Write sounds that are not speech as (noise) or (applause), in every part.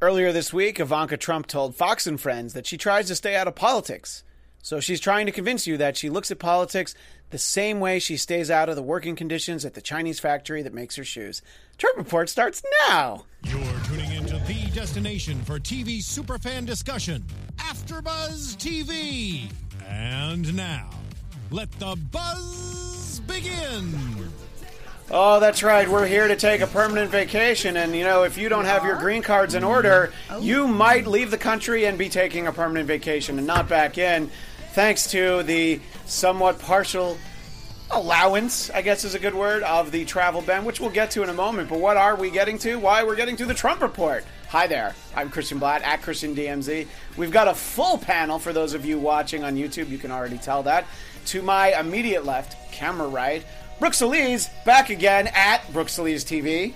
Earlier this week, Ivanka Trump told Fox and Friends that she tries to stay out of politics. So she's trying to convince you that she looks at politics the same way she stays out of the working conditions at the Chinese factory that makes her shoes. Trump Report starts now. You're tuning into the destination for TV superfan discussion, AfterBuzz TV. And now, let the buzz begin. Oh, that's right. We're here to take a permanent vacation. And, you know, if you don't have your green cards in order, oh. you might leave the country and be taking a permanent vacation and not back in, thanks to the somewhat partial allowance, I guess is a good word, of the travel ban, which we'll get to in a moment. But what are we getting to? Why we're getting to the Trump report. Hi there. I'm Christian Blatt at Christian DMZ. We've got a full panel for those of you watching on YouTube. You can already tell that. To my immediate left, camera right, Brooks Elise back again at Brooks Elise TV.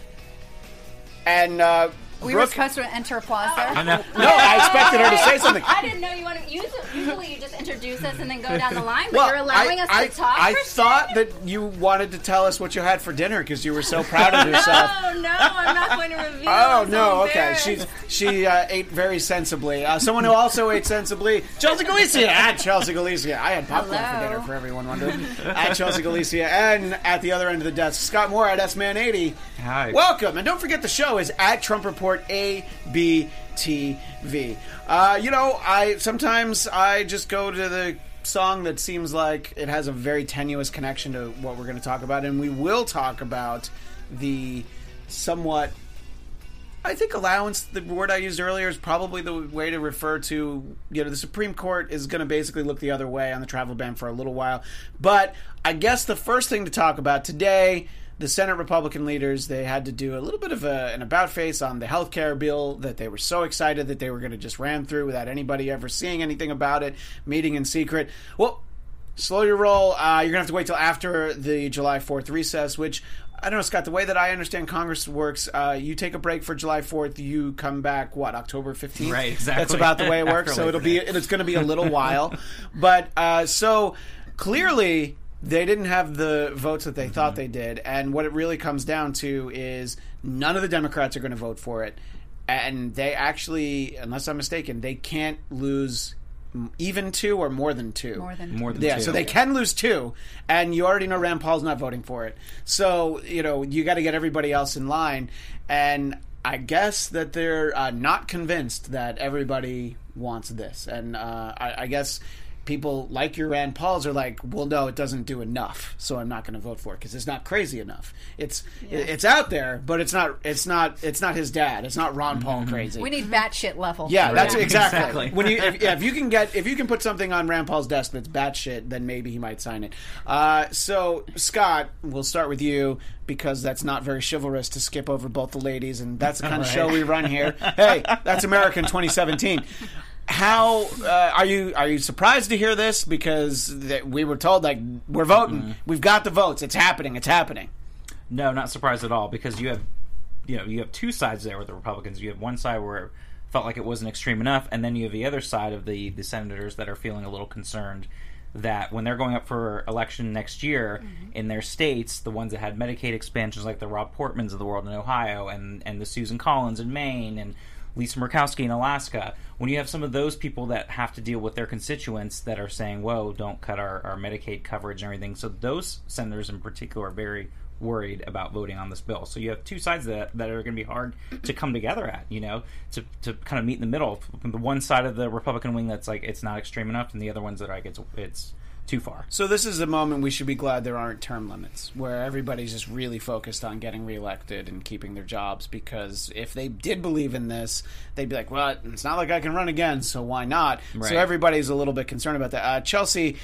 And uh, We were Brooke, supposed to enter applause there. I know. (laughs) no, I expected her to say something. I didn't know you wanted. Usually, usually you just introduce us and then go down the line, but Well, you're allowing I, us to I, talk. I for thought that you wanted to tell us what you had for dinner because you were so proud of (laughs) yourself. Oh no, I'm not going to reveal. Oh I'm so no! Okay, she she uh, ate very sensibly. Uh, someone who also ate sensibly, Chelsea Galicia at Chelsea Galicia. I had popcorn for dinner for everyone wondering. at Chelsea Galicia, and at the other end of the desk, Scott Moore at S Man eighty. Hi. Welcome, and don't forget the show is at Trump Report A B T V. Uh, you know, I sometimes I just go to the song that seems like it has a very tenuous connection to what we're going to talk about, and we will talk about the somewhat I think allowance, the word I used earlier, is probably the way to refer to, you know, the Supreme Court is going to basically look the other way on the travel ban for a little while. But I guess the first thing to talk about today, the Senate Republican leaders, they had to do a little bit of a, an about face on the health care bill that they were so excited that they were going to just ram through without anybody ever seeing anything about it, meeting in secret. Well, slow your roll. Uh, you're gonna have to wait till after the July 4th recess, which I don't know, Scott. The way that I understand Congress works, uh, you take a break for July 4th, you come back what October 15th. Right, exactly. That's about the way it (laughs) works. So it'll be it's going to be a little while, but uh, so clearly. They didn't have the votes that they Mm-hmm. thought they did, and what it really comes down to is none of the Democrats are going to vote for it, and they actually, unless I'm mistaken, they can't lose even two or more than two. More than More than Yeah, two. so they can lose two, and you already know Rand Paul's not voting for it. So you know you got to get everybody else in line, and I guess that they're uh, not convinced that everybody wants this, and uh, I, I guess people like your Rand Pauls are like, well, no, it doesn't do enough, so I'm not going to vote for it because it's not crazy enough. It's it- it's out there, but it's not it's not it's not his dad. It's not Ron Paul crazy. We need batshit level. Yeah, that's exactly. Exactly. When you, if, (laughs) yeah, if you can get, if you can put something on Rand Paul's desk that's batshit, then maybe he might sign it. Uh, so, Scott, we'll start with you because that's not very chivalrous to skip over both the ladies, and that's the kind of show we run here. (laughs) hey, that's American 2017. How uh, are you? Are you surprised to hear this? Because th- we were told like we're voting, we've got the votes, it's happening, it's happening. No, not surprised at all because you have, you know, you have two sides there with the Republicans. You have one side where it felt like it wasn't extreme enough, and then you have the other side of the the senators that are feeling a little concerned that when they're going up for election next year in their states, the ones that had Medicaid expansions like the Rob Portmans of the world in Ohio and and the Susan Collins in Maine and Lisa Murkowski in Alaska, when you have some of those people that have to deal with their constituents that are saying, whoa, don't cut our, our Medicaid coverage and everything. So those senators in particular are very worried about voting on this bill. So you have two sides that, that are going to be hard to come together at, you know, to, to kind of meet in the middle. The one side of the Republican wing that's like, it's not extreme enough, and the other ones that like, it's, it's too far. So this is a moment we should be glad there aren't term limits, where everybody's just really focused on getting reelected and keeping their jobs. Because if they did believe in this, they'd be like, "Well, it's not like I can run again, so why not?" Right. So everybody's a little bit concerned about that. Uh, Chelsea,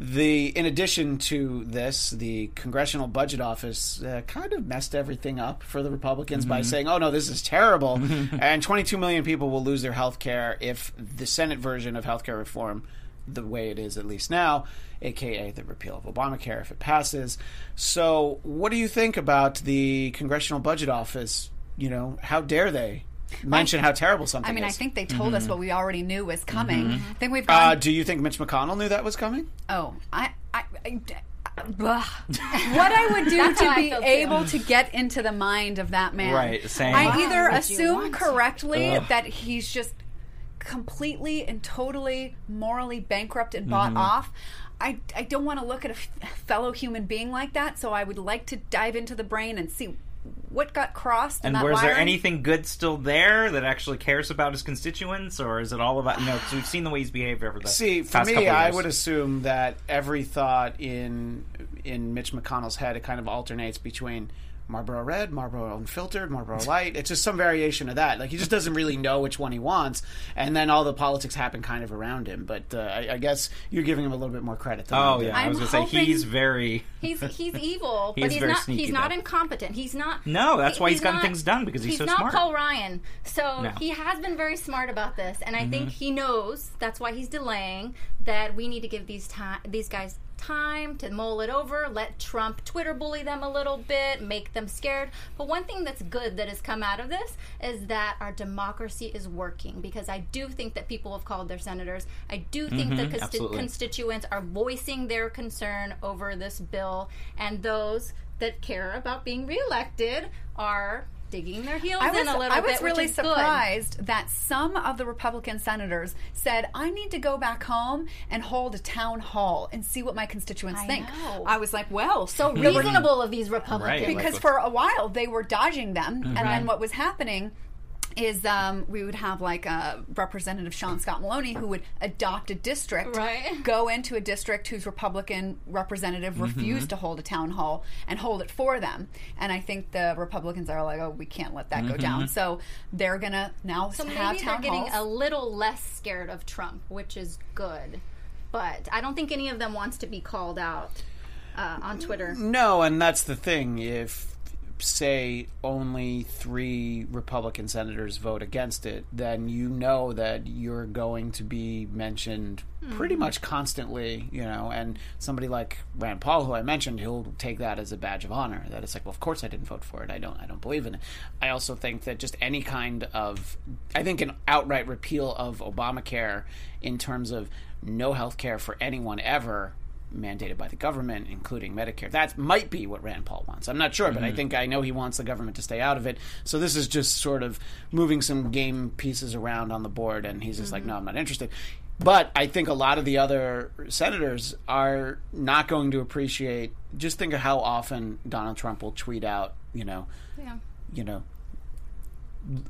the in addition to this, the Congressional Budget Office uh, kind of messed everything up for the Republicans by saying, "Oh no, this is terrible," (laughs) and 22 million people will lose their health care if the Senate version of health care reform the way it is at least now, aka the repeal of Obamacare if it passes. So, what do you think about the Congressional Budget Office? You know, how dare they mention how terrible something I mean, I think they told us what we already knew was coming. I think we've uh, do you think Mitch McConnell knew that was coming? oh, I, I, I, what (laughs) what I would do to be feel, too. able to get into the mind of that man. Right, same. I Why either assume correctly Ugh. that he's just completely and totally morally bankrupt and bought Mm-hmm. off. I, I don't want to look at a f- fellow human being like that, so I would like to dive into the brain and see what got crossed. And was there anything good still there that actually cares about his constituents, or is it all about you know? Because we've seen the way he's behaved over the See, for me, couple I would assume that every thought in in Mitch McConnell's head it kind of alternates between Marlboro Red, Marlboro Unfiltered, Marlboro Light. It's just some variation of that. Like he just doesn't really know which one he wants, and then all the politics happen kind of around him. But uh, I, I guess you're giving him a little bit more credit. Than Oh yeah, I I'm was gonna say hoping- he's very. He's he's (laughs) evil, He but he's very not. sneaky, he's not though. incompetent. He's not. No, that's why he's gotten not- things done, because he's so not smart. Paul Ryan, so No. he has been very smart about this, and I Mm-hmm. think he knows that's why he's delaying. That we need to give these time these guys time to mull it over. Let Trump Twitter bully them a little bit, make them scared. But one thing that's good that has come out of this is that our democracy is working because I do think that people have called their senators. I do think that Mm-hmm. absolutely. constituents are voicing their concern over this bill, and those that care about being reelected are digging their heels I was, in a little I was bit. which really is good. surprised that some of the Republican senators said, I need to go back home and hold a town hall and see what my constituents I think. know. I was like, well, So there were- reasonable of these Republicans. Right, because what- for a while they were dodging them, and then what was happening is um, we would have like a Representative Sean Scott Maloney who would adopt a district, Right. (laughs) go into a district whose Republican representative Mm-hmm. refused to hold a town hall and hold it for them. And I think the Republicans are like, oh, we can't let that Mm-hmm. go down. So they're gonna now So have maybe they're town getting a little less scared of Trump, which is good. But I don't think any of them wants to be called out uh, on Twitter. No, and that's the thing. If say only three Republican senators vote against it, then you know that you're going to be mentioned pretty hmm. much constantly, you know. And somebody like Rand Paul, who I mentioned, he'll take that as a badge of honor. That it's like, well, of course I didn't vote for it. I don't. I don't believe in it. I also think that just any kind of, I think an outright repeal of Obamacare in terms of no health care for anyone ever mandated by the government, including Medicare. That might be what Rand Paul wants. I'm not sure, but I mm-hmm. think I know he wants the government to stay out of it. So this is just sort of moving some game pieces around on the board, and he's just like, mm-hmm. no, I'm not interested. But I think a lot of the other senators are not going to appreciate. Just think of how often Donald Trump will tweet out, you know, Yeah. you know.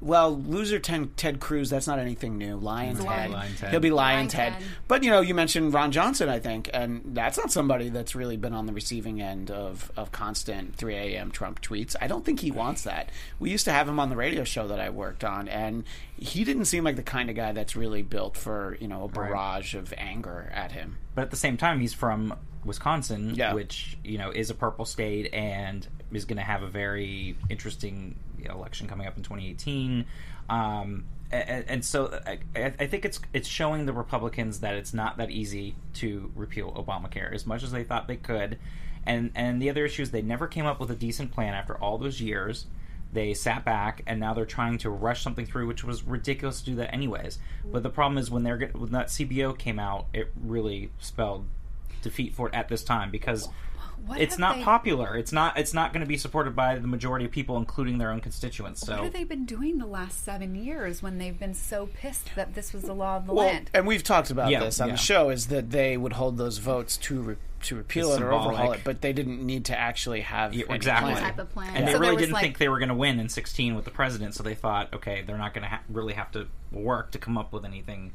Well, loser Ted, Ted Cruz, that's not anything new. Lyin' Ted. Lyin' Ted. He'll be Lion, Lyin' Ted. Ted. But, you know, you mentioned Ron Johnson, I think, and that's not somebody that's really been on the receiving end of, of constant 3 a.m. Trump tweets. I don't think he wants that. We used to have him on the radio show that I worked on, and he didn't seem like the kind of guy that's really built for, you know, a barrage of anger at him. But at the same time, he's from Wisconsin, Yeah. which you know is a purple state and is going to have a very interesting election coming up in 2018. Um, and, and so I, I think it's it's showing the Republicans that it's not that easy to repeal Obamacare as much as they thought they could. And and the other issue is they never came up with a decent plan after all those years. They sat back and now they're trying to rush something through, which was ridiculous to do that anyways. But the problem is when they're when that CBO came out, it really spelled defeat for it at this time because What it's not they- popular. It's not it's not going to be supported by the majority of people, including their own constituents. So What have they been doing the last seven years when they've been so pissed that this was the law of the Well, land? and we've talked about Yeah, this on yeah. the show, is that they would hold those votes to re- to repeal It's it or overhaul it, but they didn't need to actually have Yeah, any exactly. plan. type of plan. And they So really didn't like- think they were going to win in 16 with the president, so they thought, okay, they're not going to ha- really have to work to come up with anything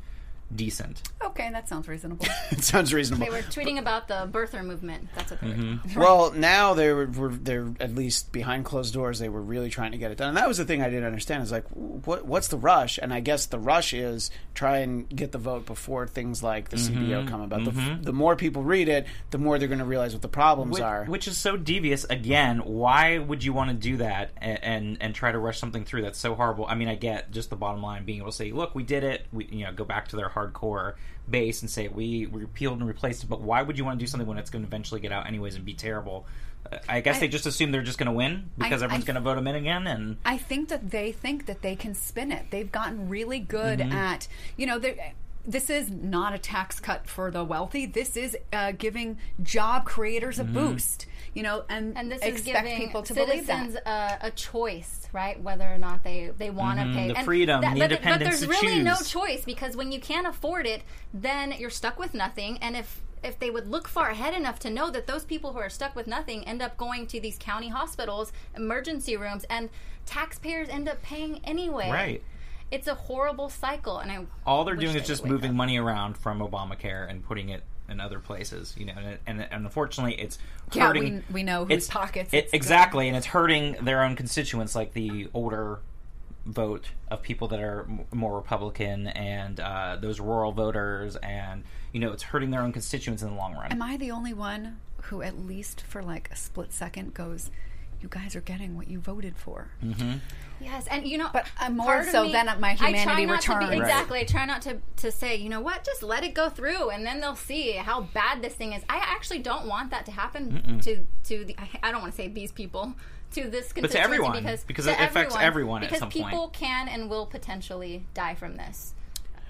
decent. okay, that sounds reasonable. (laughs) It sounds reasonable. They were tweeting about the birther movement. That's what they Mm-hmm. Well, now they were, were they're at least behind closed doors. They were really trying to get it done, and that was the thing I didn't understand. Is like, what what's the rush? And I guess the rush is try and get the vote before things like the Mm-hmm. CBO come about. The, the more people read it, the more they're going to realize what the problems Which, are. which is so devious. Again, why would you want to do that and, and and try to rush something through that's so horrible? I mean, I get just the bottom line being able to say, "Look, we did it." We you know go back to their hardcore base and say we repealed and replaced it. But why would you want to do something when it's going to eventually get out anyways and be terrible? I guess they just assume they're just going to win because I- everyone's I- going to vote them in again. And I think that they think that they can spin it. They've gotten really good Mm-hmm. at, you know, this is not a tax cut for the wealthy. This is uh, giving job creators a boost. You know, and, and this is expect giving people to believe citizens that. a, a choice, right? Whether or not they they want to mm-hmm. pay the And freedom, the but, but there's to really no choice because when you can't afford it, then you're stuck with nothing. And if if they would look far ahead enough to know that those people who are stuck with nothing end up going to these county hospitals, emergency rooms, and taxpayers end up paying anyway. Right. It's a horrible cycle, and I all they're wish doing they is just moving up. money around from Obamacare and putting it in other places, you know, and, and, and unfortunately, it's Yeah, hurting. we- we know whose it's- pockets it- it's going. exactly, and it's hurting their own constituents, like the older vote of people that are more Republican and uh, those rural voters, and you know, it's hurting their own constituents in the long run. Am I the only one who, at least for like a split second, goes, "You guys are getting what you voted for"? Yes, and you know, But, uh, more so me- than my humanity not to be- returns. Right. exactly, I try not to to say, you know what, just let it go through, and then they'll see how bad this thing is. I actually don't want that to happen to to the. I- I don't want to say these people. To this constituency everyone, because, because to it affects everyone at because people point. can and will potentially die from this,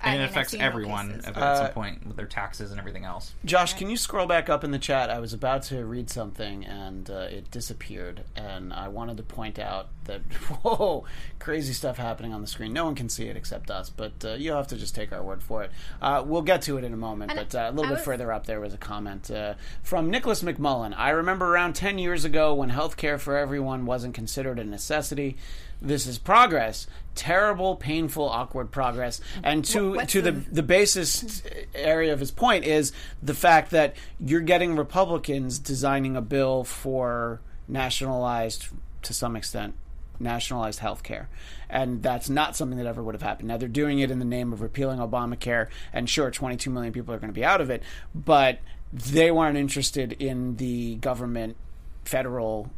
I and mean, it affects everyone cases. at Uh, some point with their taxes and everything else. Josh, can you scroll back up in the chat? I was about to read something and uh, it disappeared, and I wanted to point out that (laughs) whoa, crazy stuff happening on the screen. No one can see it except us, but uh, you'll have to just take our word for it. Uh, we'll get to it in a moment, And but uh, a little I bit was- further up there was a comment uh, from Nicholas McMullen. I remember around ten years ago when healthcare for everyone wasn't considered a necessity. This is progress. Terrible, painful, awkward progress. And to what's to the the- the basis area of his point is the fact that you're getting Republicans designing a bill for nationalized, to some extent, nationalized health care. And that's not something that ever would have happened. Now, they're doing it in the name of repealing Obamacare, and sure, 22 million people are going to be out of it, but they weren't interested in the government, federal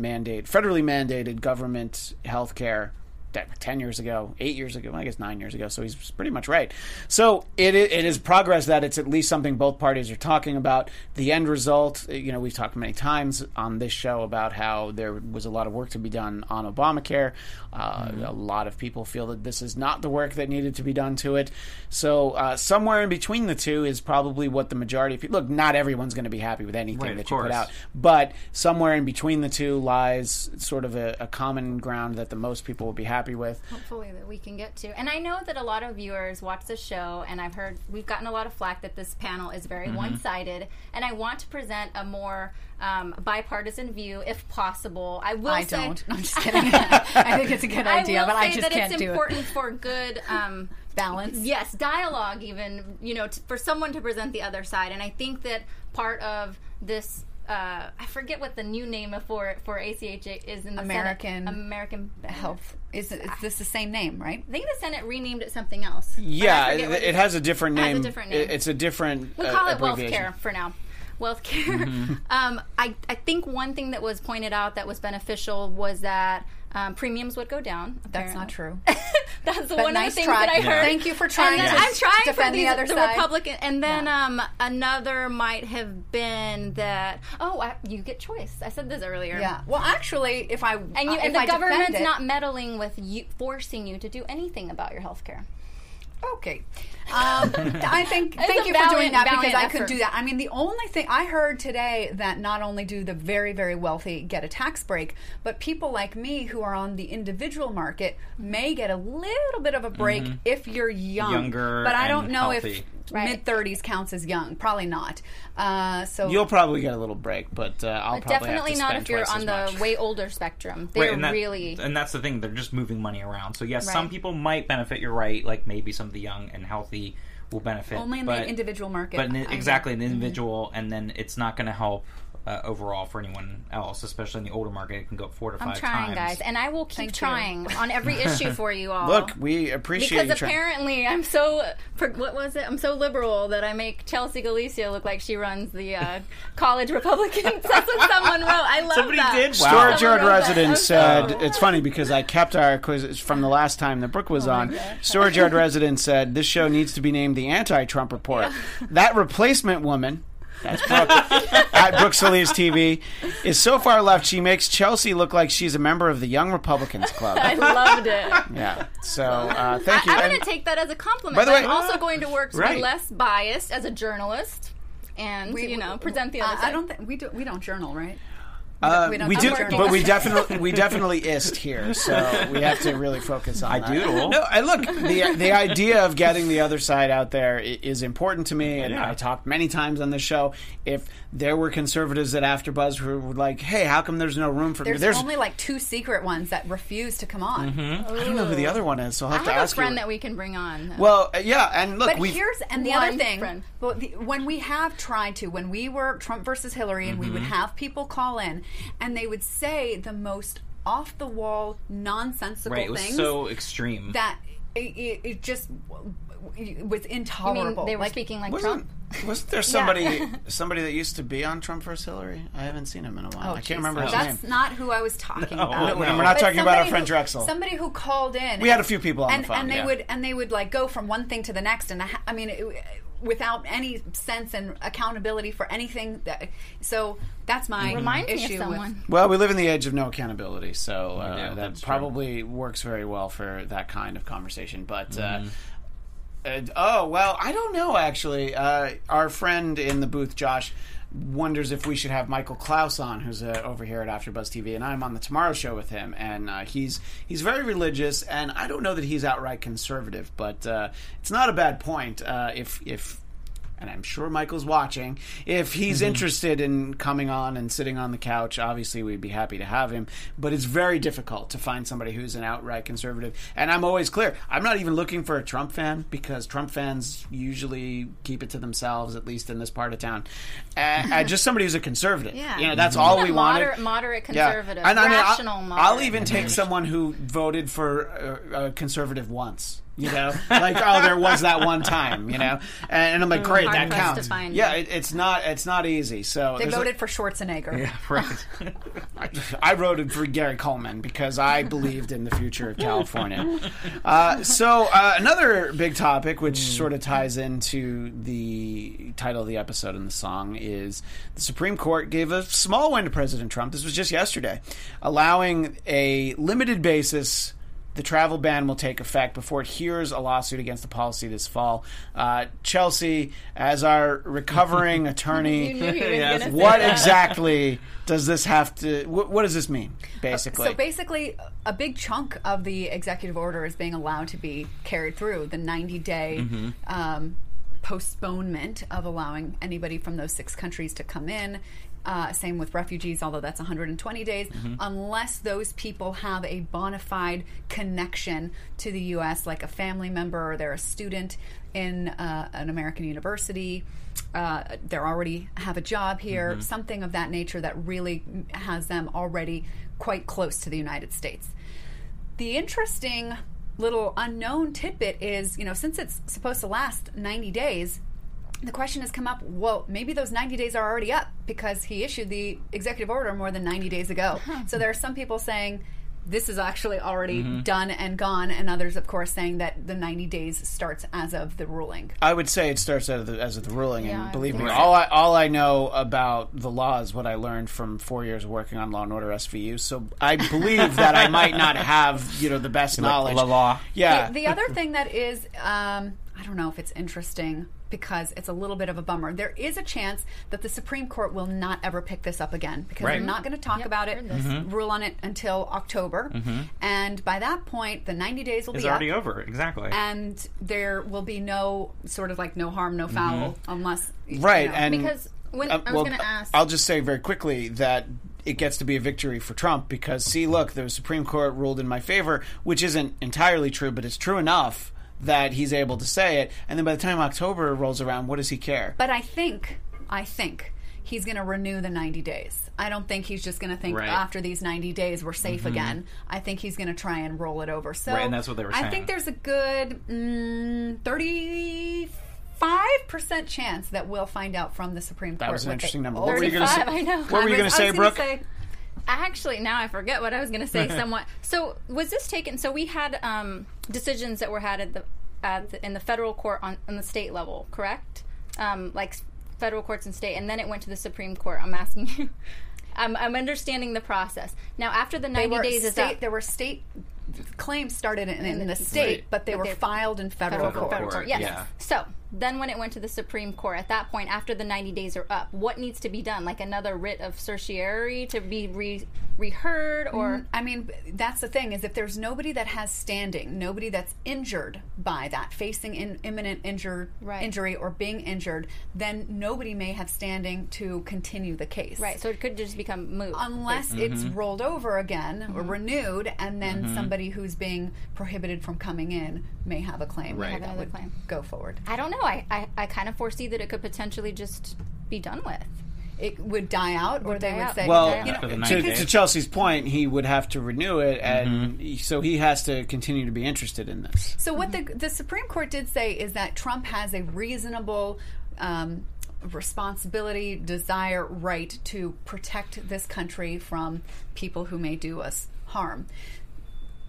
mandate, federally mandated government health care 10 years ago, 8 years ago, I guess 9 years ago, so he's pretty much right. So it, it is progress that it's at least something both parties are talking about. The end result, you know, we've talked many times on this show about how there was a lot of work to be done on Obamacare. Uh, A lot of people feel that this is not the work that needed to be done to it. So uh, somewhere in between the two is probably what the majority of people look. Not everyone's going to be happy with anything Right, that you put out, but somewhere in between the two lies sort of a, a common ground that the most people will be happy with. hopefully that we can get to. And I know that a lot of viewers watch the show, and I've heard we've gotten a lot of flack that this panel is Mm-hmm. very one-sided. And I want to present a more um, bipartisan view, if possible. I will I say, don't. (laughs) I'm just kidding. (laughs) I think it's a good idea, I but I just that can't do it. It's important for good. Um, Balance. yes dialogue even you know t- for someone to present the other side and i think that part of this uh, I forget what the new name for for ACH is in the American- Senate. American Health. Is, is this the same name, right? I think the Senate renamed it something else. Yeah, forget it, it has a different has a name. different name. It's a different. We uh, call it wealth care for now. Wealth care. Mm-hmm. Um, I, I think one thing that was pointed out that was beneficial was that um, premiums would go down. That's not true. (laughs) That's But one of nice the things try. that I Yeah. heard. Thank you for trying And then to I'm trying defend for the other the side. Republican, and then Yeah. um, another might have been that oh, I, you get choice. I said this earlier. Yeah. Well, actually, if I And you, uh, and if the I government's it- not meddling with you, forcing you to do anything about your health care. Okay. Um, (laughs) I think thank a you for doing that because valiant I could do that. I mean, the only thing I heard today that not only do the very very wealthy get a tax break, but people like me who are on the individual market may get a little bit of a break if you're young. Mm-hmm. Younger but I don't and know healthy. if Right. mid 30s counts as young. Probably not. Uh, so You'll probably get a little break, but uh, I'll But probably have definitely to not spend if you're on the much. way older spectrum. They're and that- really and that's the thing they're just moving money around so yes some people might benefit you're right like maybe some of the young and healthy will benefit only in but, the individual market. but in, exactly in the mm-hmm. individual and then it's not going to help uh, overall for anyone else especially in the older market it can go up four to I'm five trying, times guys, and I will keep Thank you. trying on (laughs) every issue for you all. Look, we appreciate because you trying. apparently I'm so what was it? I'm so liberal that I make Chelsea Galicia look like she runs the uh, (laughs) college Republicans. (laughs) That's what someone wrote. I love Somebody that. did? Wow. Storage Someone Yard wrote that. resident said so- it's funny because I kept our quiz from the last time that Brooke Oh was on. Storage Yard resident said this show needs to be named the anti-Trump report. That replacement woman That's Brooke (laughs) at Brooke Solis TV is so far left she makes Chelsea look like she's a member of the Young Republicans Club. I loved it. Yeah. So uh, thank you. I, am going to take that as a compliment. By the way- I'm also going to work to Right. be less biased as a journalist and you know present the other I, side. I don't think we do. We don't journal, right? Uh, we don't we do do, but we definitely we definitely ist here, so we have to really focus on. I that. doodle. No, I look the the idea of getting the other side out there is important to me, and Yeah. I talked many times on this show. If there were conservatives at AfterBuzz who were like, "Hey, how come there's no room for me?" There's, only like two secret ones that refuse to come on. I don't know who the other one is, so I'll I have to have a friend you. that we can bring on. well, uh, yeah, and look, But we here's and the other thing. friend. Well, the, when we have tried to, when we were Trump versus Hillary, and we would Mm-hmm. have people call in, and they would say the most off the wall, nonsensical Right. It was things so extreme. that it, it, it just it was you mean intolerable. they were Like, speaking like wasn't Trump? wasn't there (laughs) somebody (laughs) somebody that used to be on Trump versus Hillary? I haven't seen him in a while. Oh, I can't geez. remember his That's name. not who I was talking No, about. no, We're not But talking about our friend who- Drexel. Somebody who called in. We had a few people on and, the phone, and they yeah. would and they would like go from one thing to the next, and I I mean, it, without any sense and accountability for anything. That, so that's my Reminds me of issue with. Well, we live in the age of no accountability, so uh, do, that that's true. probably works very well for that kind of conversation. But Mm-hmm. uh, uh, oh well, I don't know. Actually, uh, our friend in the booth, Josh, wonders if we should have Michael Klaus on, who's uh, over here at AfterBuzz TV, and I'm on the Tomorrow Show with him, and uh, he's he's very religious, and I don't know that he's outright conservative, but uh, it's not a bad point uh, if if and I'm sure Michael's watching. If he's interested in coming on and sitting on the couch, obviously we'd be happy to have him. But it's very difficult to find somebody who's an outright conservative. And I'm always clear, I'm not even looking for a Trump fan because Trump fans usually keep it to themselves, at least in this part of town. And, and (laughs) just somebody who's a conservative. Yeah. You know, that's all A we moderate, wanted. moderate Yeah. conservative, And I mean, rational I'll, moderate. I'll even take someone who voted for uh, a conservative once. You know, like oh, there was that one time. You know, and, and I'm like, great, hard that pressed to counts. find yeah, it. it, it's not. It's not easy. So They there's a- voted for Schwarzenegger. Yeah, right. I, (laughs) I voted for Gary Coleman because I believed in the future of California. Uh, so uh, another big topic, which sort of ties into the title of the episode and the song, is the Supreme Court gave a small win to President Trump. This was just yesterday, allowing a limited basis. The travel ban will take effect before it hears a lawsuit against the policy this fall. Uh, Chelsea, as our recovering (laughs) attorney, You knew he was Yes. what exactly does this have to? What, what does this mean, basically? So basically, a big chunk of the executive order is being allowed to be carried through the 90 day Mm-hmm. um, postponement of allowing anybody from those six countries to come in. Uh, same with refugees, although that's 120 days, Mm-hmm. unless those people have a bona fide connection to the U.S., like a family member or they're a student in uh, an American university. Uh, they already have a job here, Mm-hmm. something of that nature that really has them already quite close to the United States. The interesting little unknown tidbit is, you know, since it's supposed to last 90 days, the question has come up well, maybe those 90 days are already up because he issued the executive order more than 90 days ago. so there are some people saying this is actually already done and gone, and others, of course, saying that the 90 days starts as of the ruling. I would say it starts out of the, as of the ruling, Yeah, and would believe me, so. all I all I know about the law is what I learned from four years of working on Law and Order SVU. So I believe that I might not (laughs) have you know the best knowledge. la law. Yeah, The, the other thing that is, um, I don't know if it's interesting because it's a little bit of a bummer. There is a chance that the Supreme Court will not ever pick this up again because Right. they're not going to talk Yep, about it, heard this. Mm-hmm. rule on it until October, mm-hmm. and by that point, the 90 days will be over. It's be already up. over. Exactly. And there will be no sort of like no harm, no foul, mm-hmm. unless you right, know. and Because when uh, I was well, going to ask, I'll just say very quickly that it gets to be a victory for Trump because see, look, the Supreme Court ruled in my favor, which isn't entirely true, but it's true enough that he's able to say it. And then by the time October rolls around, what does he care? But I think, I think he's going to renew the 90 days. I don't think he's just going to think Right. after these 90 days we're safe again. I think he's going to try and roll it over. So Right, and that's what they were saying. I think there's a good mm, 35% chance that we'll find out from the Supreme Court. That was an interesting they number. What were you going to say? I know. What were you going to say, was gonna Brooke? say- Actually, now I forget what I was going to say. (laughs) somewhat. So, was this taken? So, we had um, decisions that were had at the, at the in the federal court on, on the state level, correct? Um, like federal courts and state, and then it went to the Supreme Court. I'm asking you. (laughs) I'm, I'm understanding the process now. After the They 90 were days is state, up, there were state claims started in, in the Right. state, but they But were filed in federal, federal, court. federal court, court. Yes. yeah. So then, when it went to the Supreme Court, at that point, after the 90 days are up, what needs to be done? Like another writ of certiorari to be re- reheard, or mm, I mean, that's the thing is if there's nobody that has standing, nobody that's injured by that, facing in, imminent injure, Right. injury or being injured, then nobody may have standing to continue the case. right? So it could just become moot. Unless it's mm-hmm. rolled over again or mm-hmm. renewed, and then mm-hmm. somebody who's being prohibited from coming in may have a claim Right. that Have another would claim. go forward. I don't know. I, I, I kind of foresee that it could potentially just be done with. It would die out, or they would out. say, Well, you know, to, to Chelsea's point, he would have to renew it, and he- so he has to continue to be interested in this. So what the the Supreme Court did say is that Trump has a reasonable um, responsibility, desire, right to protect this country from people who may do us harm.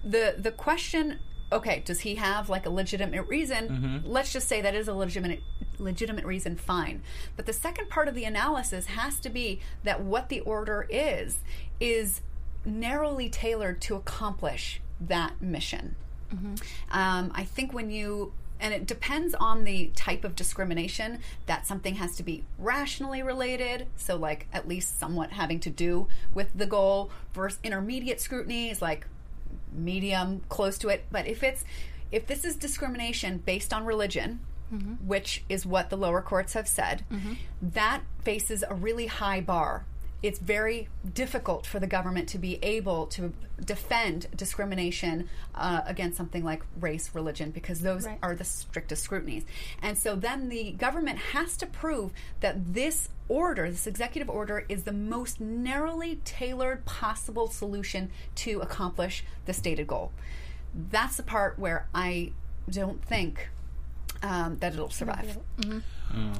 The the question, okay, does he have like a legitimate reason? Let's just say that is a legitimate legitimate reason, fine. But the second part of the analysis has to be that what the order is is narrowly tailored to accomplish that mission. Um, I think when you and it depends on the type of discrimination that something has to be rationally related so like at least somewhat having to do with the goal versus intermediate scrutiny is like medium close to it. But if it's if this is discrimination based on religion mm-hmm. which is what the lower courts have said mm-hmm. that faces a really high bar it's very difficult for the government to be able to defend discrimination uh, against something like race, religion, because those Right. are the strictest scrutinies. And so then the government has to prove that this order, this executive order, is the most narrowly tailored possible solution to accomplish the stated goal. That's the part where I don't think um, that it'll survive.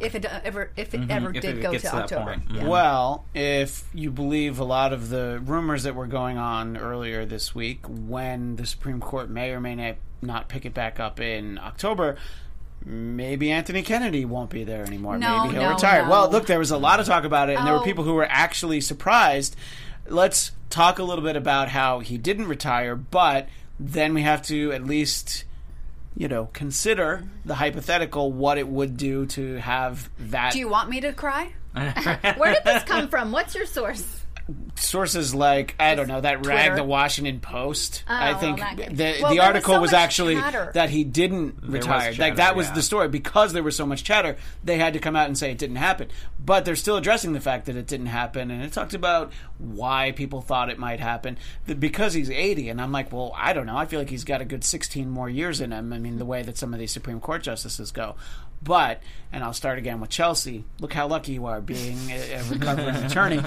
If it uh, ever, if it ever Mm-hmm. If did it go to to that October, point. Yeah. Well, if you believe a lot of the rumors that were going on earlier this week, when the Supreme Court may or may not, not pick it back up in October, maybe Anthony Kennedy won't be there anymore. No, maybe he'll no, retire. no. Well, look, there was a lot of talk about it, and there were Oh. people who were actually surprised. Let's talk a little bit about how he didn't retire, but then we have to at least you know, consider the hypothetical what it would do to have that Do you want me to cry? (laughs) Where did this come from? What's your source? Sources like I don't know that rag the Washington Post. I oh, think that the could- the Well, there was article so was, actually chatter. that he didn't retire. was like that was yeah. the story because there was so much chatter. They had to come out and say it didn't happen. But they're still addressing the fact that it didn't happen, and it talked about why people thought it might happen because he's eighty. And I'm like, well, I don't know. I feel like he's got a good sixteen more years in him. I mean, the way that some of these Supreme Court justices go. But, and I'll start again with Chelsea. Look how lucky you are being a, a recovering (laughs) attorney.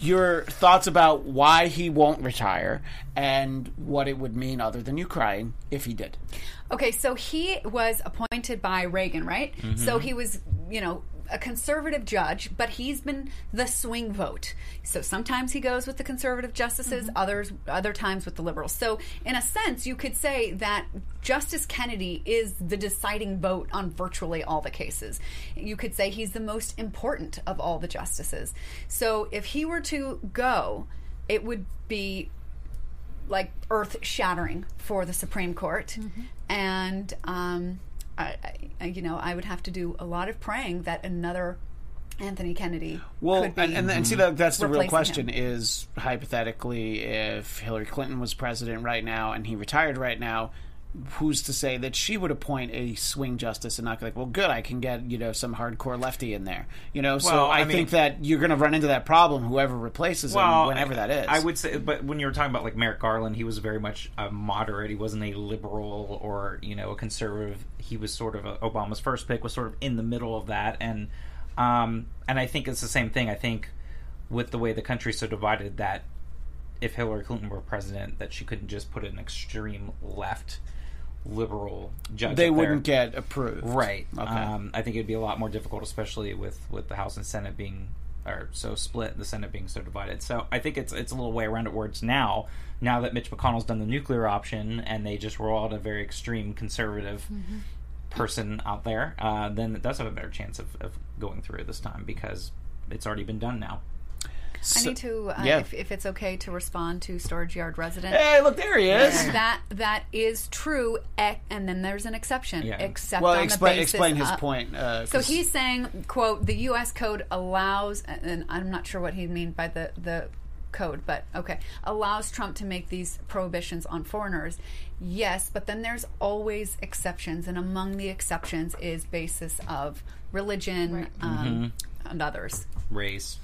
Your thoughts about why he won't retire and what it would mean, other than you crying, if he did. Okay, so he was appointed by Reagan, right? Mm-hmm. So he was, you know, a conservative judge, but he's been the swing vote. So sometimes he goes with the conservative justices, others other times with the liberals. So in a sense, you could say that Justice Kennedy is the deciding vote on virtually all the cases. You could say he's the most important of all the justices. So if he were to go, it would be like earth shattering for the Supreme Court, and um, I, I, you know, I would have to do a lot of praying that another Anthony Kennedy Well, could be. and, and, and see that that's the real question him. is hypothetically if Hillary Clinton was president right now and he retired right now, who's to say that she would appoint a swing justice and not be like, well, good, I can get you know some hardcore lefty in there, you know. So Well, I, I mean- think that you're going to run into that problem, whoever replaces him, whenever that is. I would say, but when you were talking about like Merrick Garland, he was very much a moderate. He wasn't a liberal or you know a conservative. He was sort of a, Obama's first pick was sort of in the middle of that, and um, and I think it's the same thing. I think with the way the country's so divided that if Hillary Clinton were president, that she couldn't just put an extreme left liberal judge. they up wouldn't get approved, Right. Okay. Um, I think it'd be a lot more difficult, especially with with the House and Senate being are so split, the Senate being so divided. So I think it's it's a little way around it where it's now. Now that Mitch McConnell's done the nuclear option and they just roll out a very extreme conservative person out there, uh, then it does have a better chance of, of going through this time because it's already been done now. I need to, uh, yeah. if, if it's okay, to respond to storage yard resident. Hey, look, there he is. That that is true, and then there's an exception. Yeah. Except Well, on explain the basis explain his of- point. Uh, So 'cause- he's saying, "quote The U.S. code allows," and I'm not sure what he mean by the the code, but okay, allows Trump to make these prohibitions on foreigners. Yes, but then there's always exceptions, and among the exceptions is basis of religion um, and others. Race,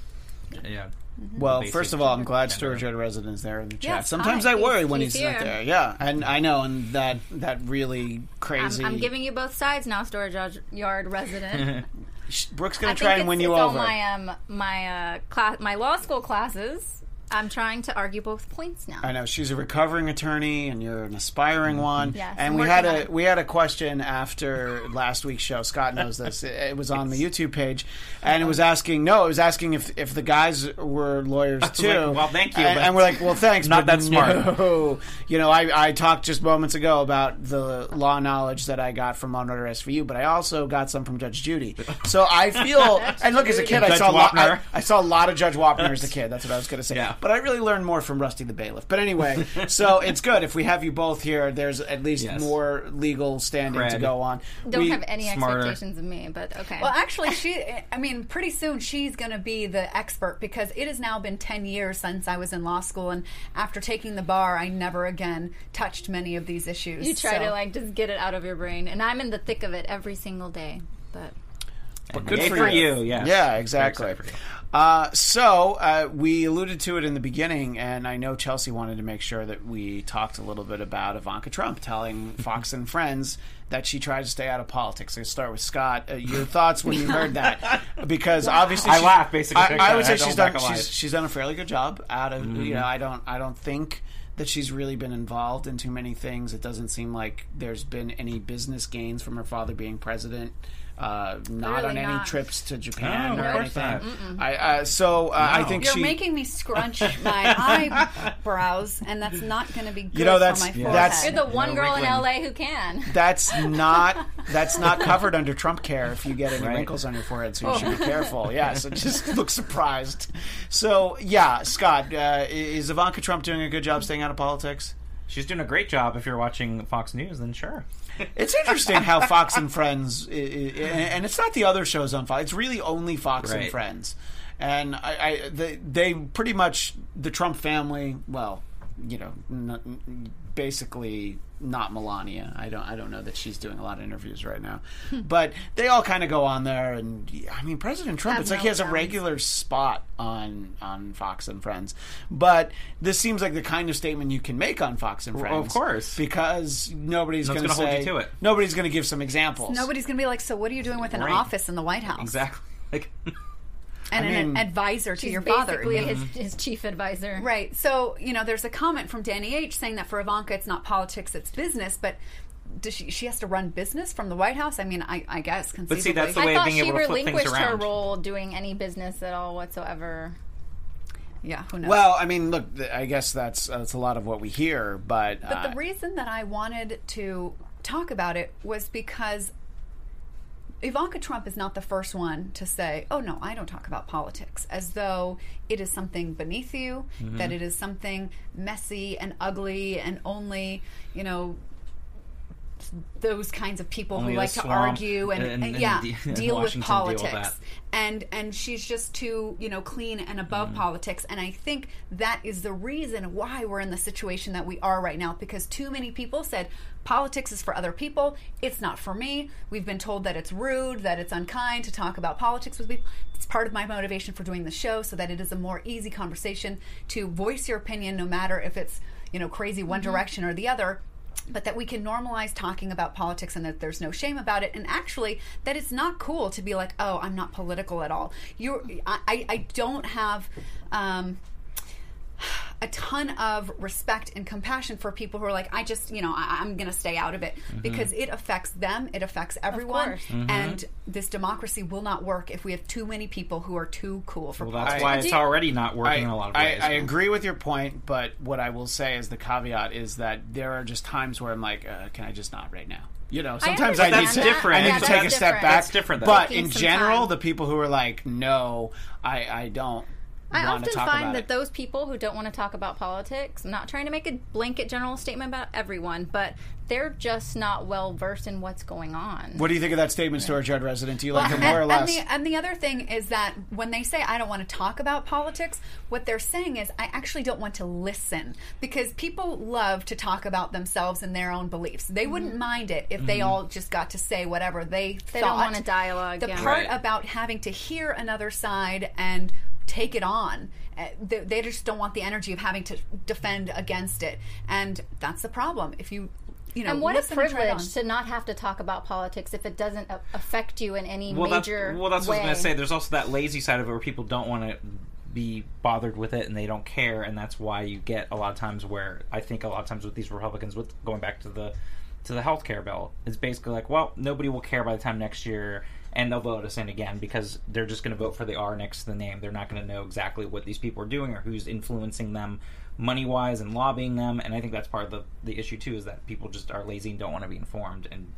yeah. Well, basic first of all, I'm glad gender. Storage Yard resident's there in the chat. Yes, Sometimes hi. I worry He's- when he's he's, not there. Yeah, and I know, and that that really I'm, crazy. I'm giving you both sides now, storage yard- yard resident. (laughs) Brooke's gonna think try and it's, win it's you all over. my um my uh class my law school classes. I'm trying to argue both points now. I know she's a recovering attorney, and you're an aspiring mm-hmm. one. Yes, and we had a on we had a question after last week's show. Scott knows this. It, it was on the (laughs) YouTube page, and it was asking. No, it was asking if if the guys were lawyers (laughs) too. like, well, thank you, And, and we're like, well, thanks. (laughs) not that smart. no. You know, I I talked just moments ago about the law knowledge that I got from Law and Order SVU, but I also got some from Judge Judy. So I feel. and look, as a kid, I saw a lot. I, I saw a lot of Judge Wapner as a kid. That's what I was going to say. Yeah. But I really learned more from Rusty the Bailiff. But anyway, (laughs) so it's good if we have you both here. There's at least Yes. more legal standing to Cred. go on. Don't We- have any smarter. expectations of me, but okay. Well, actually, she. I mean, pretty soon she's going to be the expert because it has now been ten years since I was in law school, and after taking the bar, I never again touched many of these issues. you try So- to like just get it out of your brain, and I'm in the thick of it every single day. But And good yay for for you. you. Yeah, Yeah, Very exactly. excited for you. Uh, so uh, we alluded to it in the beginning, and I know Chelsea wanted to make sure that we talked a little bit about Ivanka Trump telling (laughs) Fox and Friends that she tried to stay out of politics. Let's start with Scott. Uh, your thoughts when you heard that? (laughs) Because obviously, I laughed, basically. I, I would say she's done. a. She's, she's done a fairly good job. Out of Mm-hmm. you know, I don't. I don't think that she's really been involved in too many things. It doesn't seem like there's been any business gains from her father being president. Uh, not Really on any not. trips to Japan No, or of course anything. I, uh, so uh, I No. think You're she. making me scrunch (laughs) my eyebrows, and that's not going to be good know, that's- for my yeah. forehead. that's- you're the one No girl in wrinkling. LA who can. (laughs) that's not that's not (laughs) covered under Trump care. If you get any Right. wrinkles on your forehead, so you should be careful. Yeah, so just look surprised. So yeah, Scott, uh, is Ivanka Trump doing a good job staying out of politics? She's doing a great job. If you're watching Fox News, then sure. It's interesting how Fox and Friends, and it's not the other shows on Fox. It's really only Fox and Friends, and I, I they, they pretty much the Trump family. Well, you know, basically not Melania. I don't. I don't know that she's doing a lot of interviews right now, hmm. but they all kind of go on there. And I mean, President Trump. Have It's like he has a regular spot on on Fox and Friends, but this seems like the kind of statement you can make on Fox and Well, Friends, of course. because nobody's No going to gonna hold you to it. nobody's going to give some examples. Nobody's going to be like, so what are you doing with an Right. office in the White House? Exactly. (laughs) Like, And I an mean- advisor to She's your father. basically his, his chief advisor. Right. So, you know, there's a comment from Danny H saying that for Ivanka, it's not politics, it's business. But does she, she has to run business from the White House? I mean, I, I guess conceivably. see, that's the I way of thought being she able to flip things relinquished her role doing any business at all whatsoever. yeah, who knows? well, I mean, look, th- I guess that's that's a lot of what we hear, but, But uh, the reason that I wanted to talk about it was because Ivanka Trump is not the first one to say, "Oh no, I don't talk about politics," as though it is something beneath you, Mm-hmm. that it is something messy and ugly, and only you know those kinds of people Only who like to argue and, and- and, and yeah de- (laughs) deal with Washington deal with politics. And and she's just too you know clean and above Mm-hmm. politics. And i think that is the reason why we're in the situation that we are right now because too many people said politics is for other people. It's not for me. We've been told that it's rude that it's unkind to talk about politics with people. It's part of my motivation for doing the show so that it is a more easy conversation to voice your opinion no matter if it's you know crazy one direction or the other but that we can normalize talking about politics and that there's no shame about it. And actually that it's not cool to be like oh i'm not political at all. You're i, I- I don't have um, (sighs) a ton of respect and compassion for people who are like, I just, you know, I, I'm going to stay out of it mm-hmm. because it affects them, it affects everyone, course. Mm-hmm. and this democracy will not work if we have too many people who are too cool for well, politics. that's why it's do- already not working I, in a lot of I, ways. I mm-hmm. agree with your point, but what I will say as the caveat is that there are just times where I'm like, uh, can I just not right now? You know, sometimes I, understand need different. I need Yeah, to that's take a step different. back. That's different, though. But Taking in general, time. the people who are like, no, I, I don't I want to often talk find about that it. those people who don't want to talk about politics, I'm not trying to make a blanket general statement about everyone, but they're just not well versed in what's going on. What do you think of that statement, Storage Yard resident? Do you like Well, it more or less? And the, and the other thing is that when they say I don't want to talk about politics, what they're saying is I actually don't want to listen because people love to talk about themselves and their own beliefs. They wouldn't mind it if they all just got to say whatever they Mm-hmm. They thought. don't want a dialogue, The yeah. part Right. about having to hear another side and take it on. uh, They, they just don't want the energy of having to defend against it, and that's the problem. If you, you know, and what a listen and tread on. privilege to not have to talk about politics if it doesn't a- affect you in any well, major that's, well, that's what I was going to say. There's also that lazy side of it where people don't want to be bothered with it and they don't care, and that's why you get a lot of times where I think a lot of times with these Republicans, with going back to the to the health care bill, it's basically like, well, nobody will care by the time next year. And they'll vote us in again because they're just going to vote for the R next to the name. They're not going to know exactly what these people are doing or who's influencing them money wise and lobbying them. And I think that's part of the, the issue too is that people just are lazy and don't want to be informed and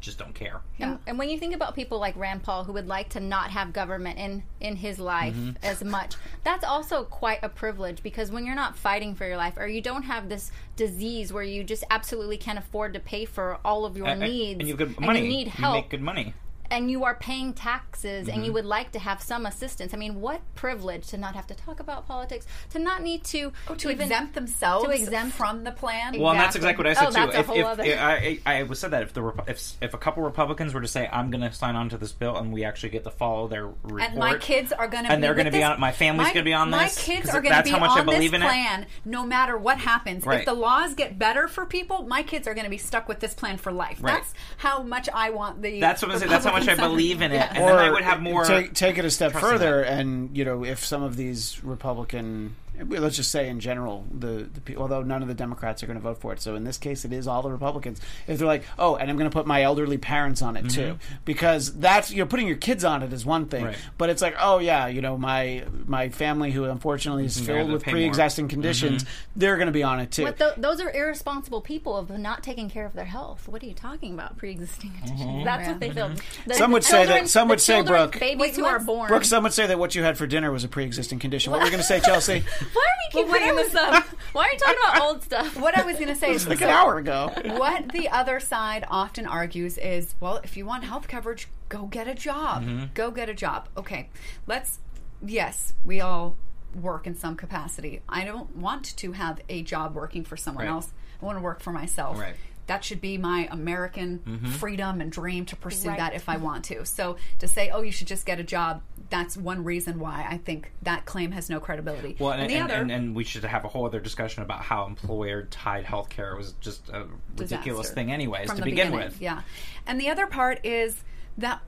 just don't care. And, and when you think about people like Rand Paul who would like to not have government in in his life Mm-hmm. as much, that's also quite a privilege because when you're not fighting for your life or you don't have this disease where you just absolutely can't afford to pay for all of your And- needs and you've got and money. you need You make good money. And you are paying taxes and Mm-hmm. you would like to have some assistance. I mean, what privilege to not have to talk about politics, to not need to Oh, to even- exempt themselves to exempt- from the plan. Well, and that's exactly what I said Oh, too. that's a if, whole if, other- I, I, I was said that if the if if a couple Republicans were to say I'm going to sign on to this bill and we actually get to follow their report, and my kids are going to and be they're going gonna be on- my family's gonna be on this. My this, kids 'cause are going to be how much I on believe this in it. plan no matter what happens. Right. If the laws get better for people, my kids are going to be stuck with this plan for life. Right. That's how much I want the. That's what I'm saying. That's how much I believe in it, Yeah. and then I would have more. Take, take it a step further, and you know, if some of these Republican, well, let's just say in general, the, the although none of the Democrats are going to vote for it, so in this case, it is all the Republicans. If they're like, oh, and I'm going to put my elderly parents on it mm-hmm. too, because that's you know, putting your kids on it is one thing, Mm-hmm. Right. but it's like, oh yeah, you know, my my family who unfortunately is mm-hmm. filled they with pay more. pre-existing mm-hmm. conditions, they're going to be on it too. But th- those are irresponsible people of not taking care of their health. What are you talking about? Pre-existing conditions. That's what they feel. The Some would say that- some the would say, Brooke- babies Wait, who are born. Brooke, some would say that what you had for dinner was a pre-existing condition. What were you going to say, (laughs) Chelsea? Why are we keep bringing this up? Why are you talking about old stuff? What I was going to say is like an hour ago. what the other side often argues is, well, if you want health coverage, go get a job. Mm-hmm. Go get a job. Okay, let's. Yes, we all work in some capacity. I don't want to have a job working for someone Right. else. I want to work for myself. Right. That should be my American Mm-hmm. freedom and dream to pursue Right. that if I want to. So to say, oh, you should just get a job, that's one reason why I think that claim has no credibility. Well, and, the and, other, and, and we should have a whole other discussion about how employer-tied healthcare was just a ridiculous thing, anyways, to the begin with. Yeah, and the other part is that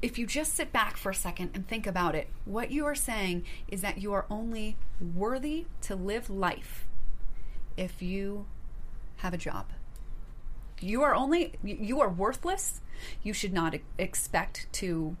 if you just sit back for a second and think about it, what you are saying is that you are only worthy to live life if you have a job. You are only you- you are worthless. You should not expect to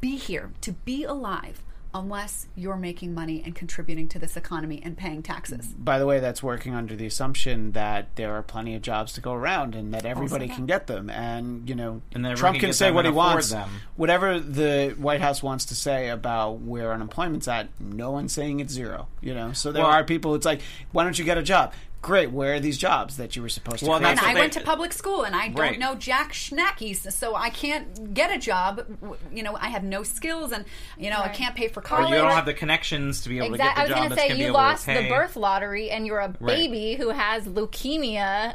be here, to be alive unless you're making money and contributing to this economy and paying taxes. By the way, that's working under the assumption that there are plenty of jobs to go around and that everybody that. can get them. And you know, And Trump can can say what he wants. them. Whatever the White House wants to say about where unemployment's at, no one's saying it's zero. You know, so there Well- are people. It's like, why don't you get a job? Great. Where are these jobs that you were supposed to? Well, create? And I they- went to public school and I don't know jack schnackies, so I can't get a job. You know, I have no skills and, you know, I can't pay for college. Or college. you don't have the connections to be able Exactly. To was get the job going to say going to be you lost the birth lottery and you're a Right. baby who has leukemia.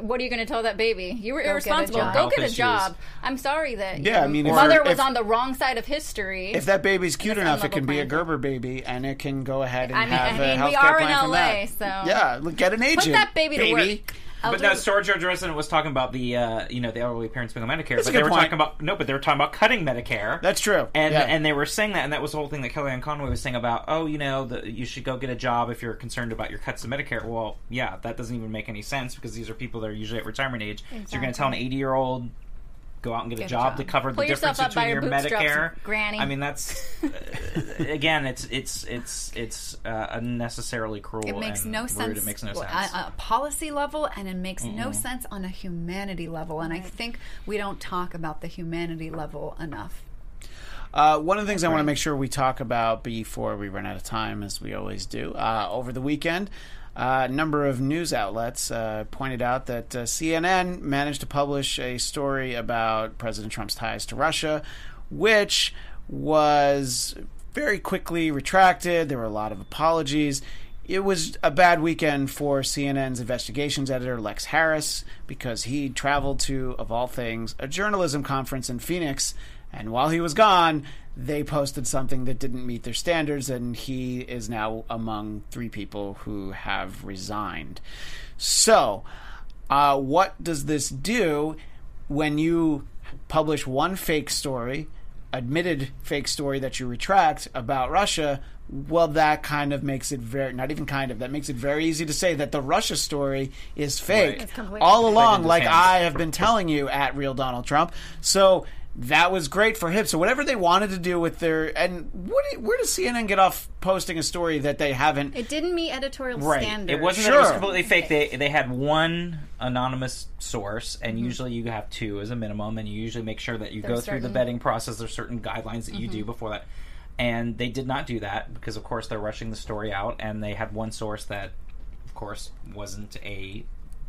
What are you going to tell that baby? You were get a irresponsible. job. Go Health get a issues. job. I'm sorry that Yeah, your I mean, if- mother if- was on the wrong side of history. if that baby's cute enough, it can be a. Gerber baby, and it can go ahead and I mean- have I a mean, health we care are in plan from LA, that. so- yeah, look, get an agent. Put that baby to work. But now, Storage Yard resident was talking about the uh, you know the elderly parents being on Medicare, That's a but they were point. talking about no, but they were talking about cutting Medicare. That's true. And Yeah. and they were saying that, and that was the whole thing that Kellyanne Conway was saying about, oh, you know, the, you should go get a job if you're concerned about your cuts to Medicare. Well, yeah, that doesn't even make any sense because these are people that are usually at retirement age. So you're going to tell an 80 year old go out and get, Get a a job, job. to cover Pull the difference yourself up by between your your bootstraps, Medicare, granny. I mean, that's uh, (laughs) again, it's it's it's it's uh, unnecessarily cruel. It makes and no rude. sense. It makes no well, sense. On a policy level, and it makes no sense on a humanity level. And I think we don't talk about the humanity level enough. Uh, one of the things I want to make sure we talk about before we run out of time, as we always do, uh, over the weekend, a number of news outlets uh, pointed out that uh, CNN managed to publish a story about President Trump's ties to Russia, which was very quickly retracted. There were a lot of apologies. It was a bad weekend for CNN's investigations editor, Lex Haris, because he traveled to, of all things, a journalism conference in Phoenix. And while he was gone, they posted something that didn't meet their standards, and he is now among three people who have resigned. So, uh, what does this do when you publish one fake story, admitted fake story that you retract about Russia? Well, that kind of makes it very, not even kind of, that makes it very easy to say that the Russia story is fake Right. All along, like. I have been telling you at Real Donald Trump. So that was great for him. So whatever they wanted to do with their and what, do- where does CNN get off posting a story that they haven't? It didn't meet editorial Right. Standards. It wasn't that it was completely fake. They they had one anonymous source, and Mm-hmm. usually you have two as a minimum, and you usually make sure that you go There's through the vetting process. There's certain guidelines that you Mm-hmm. do before that, and they did not do that because, of course, they're rushing the story out, and they had one source that, of course, wasn't a